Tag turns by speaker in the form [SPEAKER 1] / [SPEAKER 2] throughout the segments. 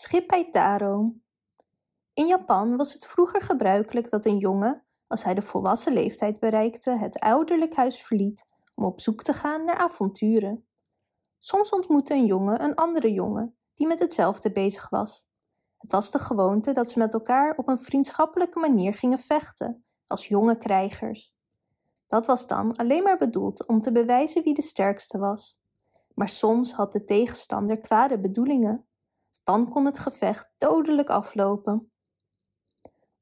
[SPEAKER 1] Schip Taro. In Japan was het vroeger gebruikelijk dat een jongen, als hij de volwassen leeftijd bereikte, het ouderlijk huis verliet om op zoek te gaan naar avonturen. Soms ontmoette een jongen een andere jongen die met hetzelfde bezig was. Het was de gewoonte dat ze met elkaar op een vriendschappelijke manier gingen vechten, als jonge krijgers. Dat was dan alleen maar bedoeld om te bewijzen wie de sterkste was. Maar soms had de tegenstander kwade bedoelingen dan kon het gevecht dodelijk aflopen.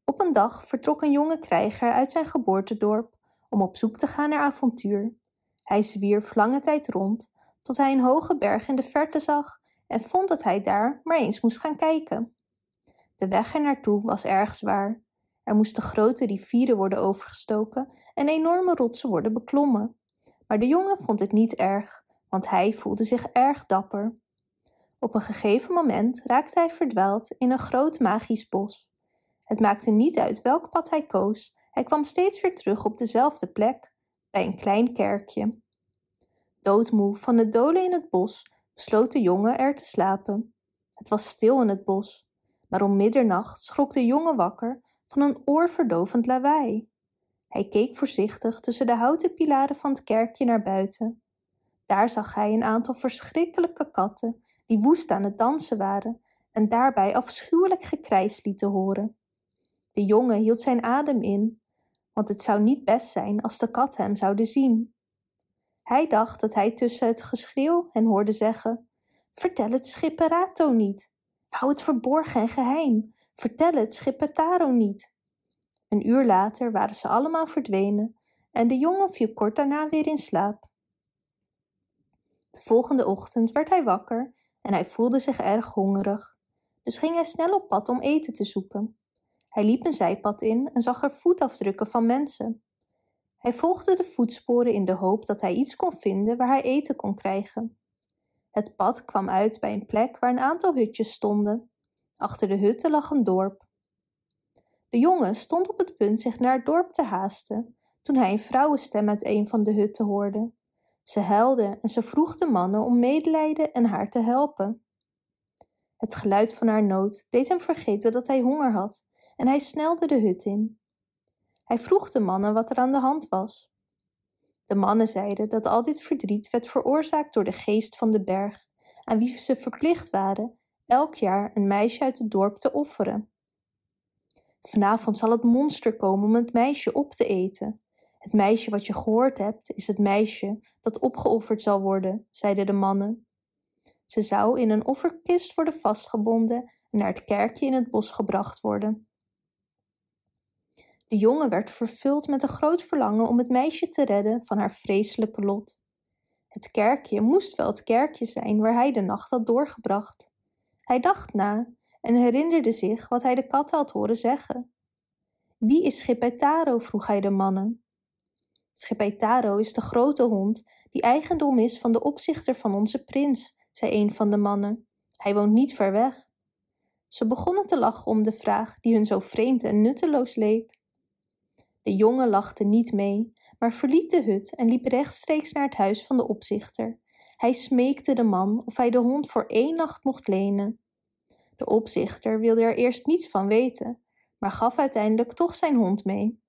[SPEAKER 1] Op een dag vertrok een jonge krijger uit zijn geboortedorp om op zoek te gaan naar avontuur. Hij zwierf lange tijd rond tot hij een hoge berg in de verte zag en vond dat hij daar maar eens moest gaan kijken. De weg er naartoe was erg zwaar. Er moesten grote rivieren worden overgestoken en enorme rotsen worden beklommen. Maar de jongen vond het niet erg, want hij voelde zich erg dapper. Op een gegeven moment raakte hij verdwaald in een groot magisch bos. Het maakte niet uit welk pad hij koos, hij kwam steeds weer terug op dezelfde plek, bij een klein kerkje. Doodmoe van het dolen in het bos besloot de jongen er te slapen. Het was stil in het bos, maar om middernacht schrok de jongen wakker van een oorverdovend lawaai. Hij keek voorzichtig tussen de houten pilaren van het kerkje naar buiten. Daar zag hij een aantal verschrikkelijke katten die woest aan het dansen waren en daarbij afschuwelijk gekrijs lieten horen. De jongen hield zijn adem in, want het zou niet best zijn als de katten hem zouden zien. Hij dacht dat hij tussen het geschreeuw hen hoorde zeggen: Vertel het Schipperato niet. Hou het verborgen en geheim. Vertel het Schippetaro niet. Een uur later waren ze allemaal verdwenen en de jongen viel kort daarna weer in slaap. De volgende ochtend werd hij wakker en hij voelde zich erg hongerig. Dus ging hij snel op pad om eten te zoeken. Hij liep een zijpad in en zag er voetafdrukken van mensen. Hij volgde de voetsporen in de hoop dat hij iets kon vinden waar hij eten kon krijgen. Het pad kwam uit bij een plek waar een aantal hutjes stonden. Achter de hutten lag een dorp. De jongen stond op het punt zich naar het dorp te haasten, toen hij een vrouwenstem uit een van de hutten hoorde. Ze huilde en ze vroeg de mannen om medelijden en haar te helpen. Het geluid van haar nood deed hem vergeten dat hij honger had en hij snelde de hut in. Hij vroeg de mannen wat er aan de hand was. De mannen zeiden dat al dit verdriet werd veroorzaakt door de geest van de berg, aan wie ze verplicht waren elk jaar een meisje uit het dorp te offeren. Vanavond zal het monster komen om het meisje op te eten, het meisje wat je gehoord hebt, is het meisje dat opgeofferd zal worden, zeiden de mannen. Ze zou in een offerkist worden vastgebonden en naar het kerkje in het bos gebracht worden. De jongen werd vervuld met een groot verlangen om het meisje te redden van haar vreselijke lot. Het kerkje moest wel het kerkje zijn waar hij de nacht had doorgebracht. Hij dacht na en herinnerde zich wat hij de katten had horen zeggen. Wie is Schipetaro? vroeg hij de mannen. Schepetaro is de grote hond die eigendom is van de opzichter van onze prins, zei een van de mannen. Hij woont niet ver weg. Ze begonnen te lachen om de vraag die hun zo vreemd en nutteloos leek. De jongen lachte niet mee, maar verliet de hut en liep rechtstreeks naar het huis van de opzichter. Hij smeekte de man of hij de hond voor één nacht mocht lenen. De opzichter wilde er eerst niets van weten, maar gaf uiteindelijk toch zijn hond mee.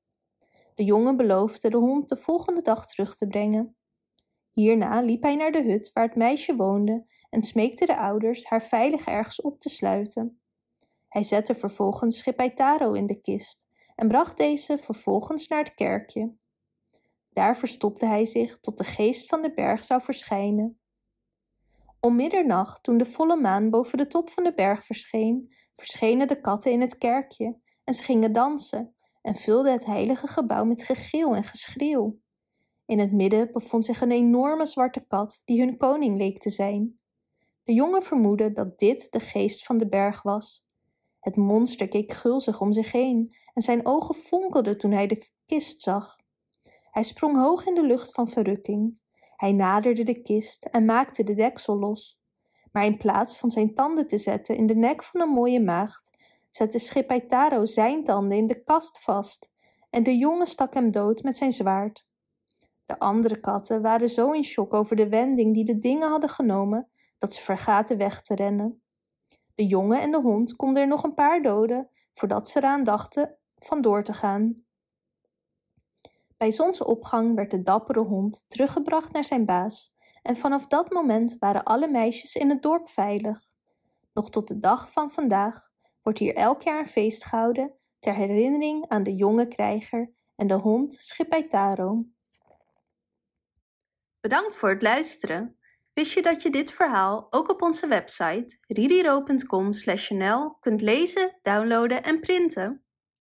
[SPEAKER 1] De jongen beloofde de hond de volgende dag terug te brengen. Hierna liep hij naar de hut waar het meisje woonde en smeekte de ouders haar veilig ergens op te sluiten. Hij zette vervolgens Schippeitaro in de kist en bracht deze vervolgens naar het kerkje. Daar verstopte hij zich tot de geest van de berg zou verschijnen. Om middernacht, toen de volle maan boven de top van de berg verscheen, verschenen de katten in het kerkje en ze gingen dansen en vulde het heilige gebouw met gegil en geschreeuw. In het midden bevond zich een enorme zwarte kat die hun koning leek te zijn. De jongen vermoedde dat dit de geest van de berg was. Het monster keek gulzig om zich heen en zijn ogen fonkelden toen hij de kist zag. Hij sprong hoog in de lucht van verrukking. Hij naderde de kist en maakte de deksel los. Maar in plaats van zijn tanden te zetten in de nek van een mooie maagd, zette Schippeitaro zijn tanden in de kast vast en de jongen stak hem dood met zijn zwaard. De andere katten waren zo in shock over de wending die de dingen hadden genomen, dat ze vergaten weg te rennen. De jongen en de hond konden er nog een paar doden voordat ze eraan dachten van door te gaan. Bij zonsopgang werd de dappere hond teruggebracht naar zijn baas en vanaf dat moment waren alle meisjes in het dorp veilig. Nog tot de dag van vandaag wordt hier elk jaar een feest gehouden ter herinnering aan de jonge krijger en de hond Schippeitaro. Bedankt voor het luisteren. Wist je dat je dit verhaal ook op onze website ririro.com/nl kunt lezen, downloaden en printen?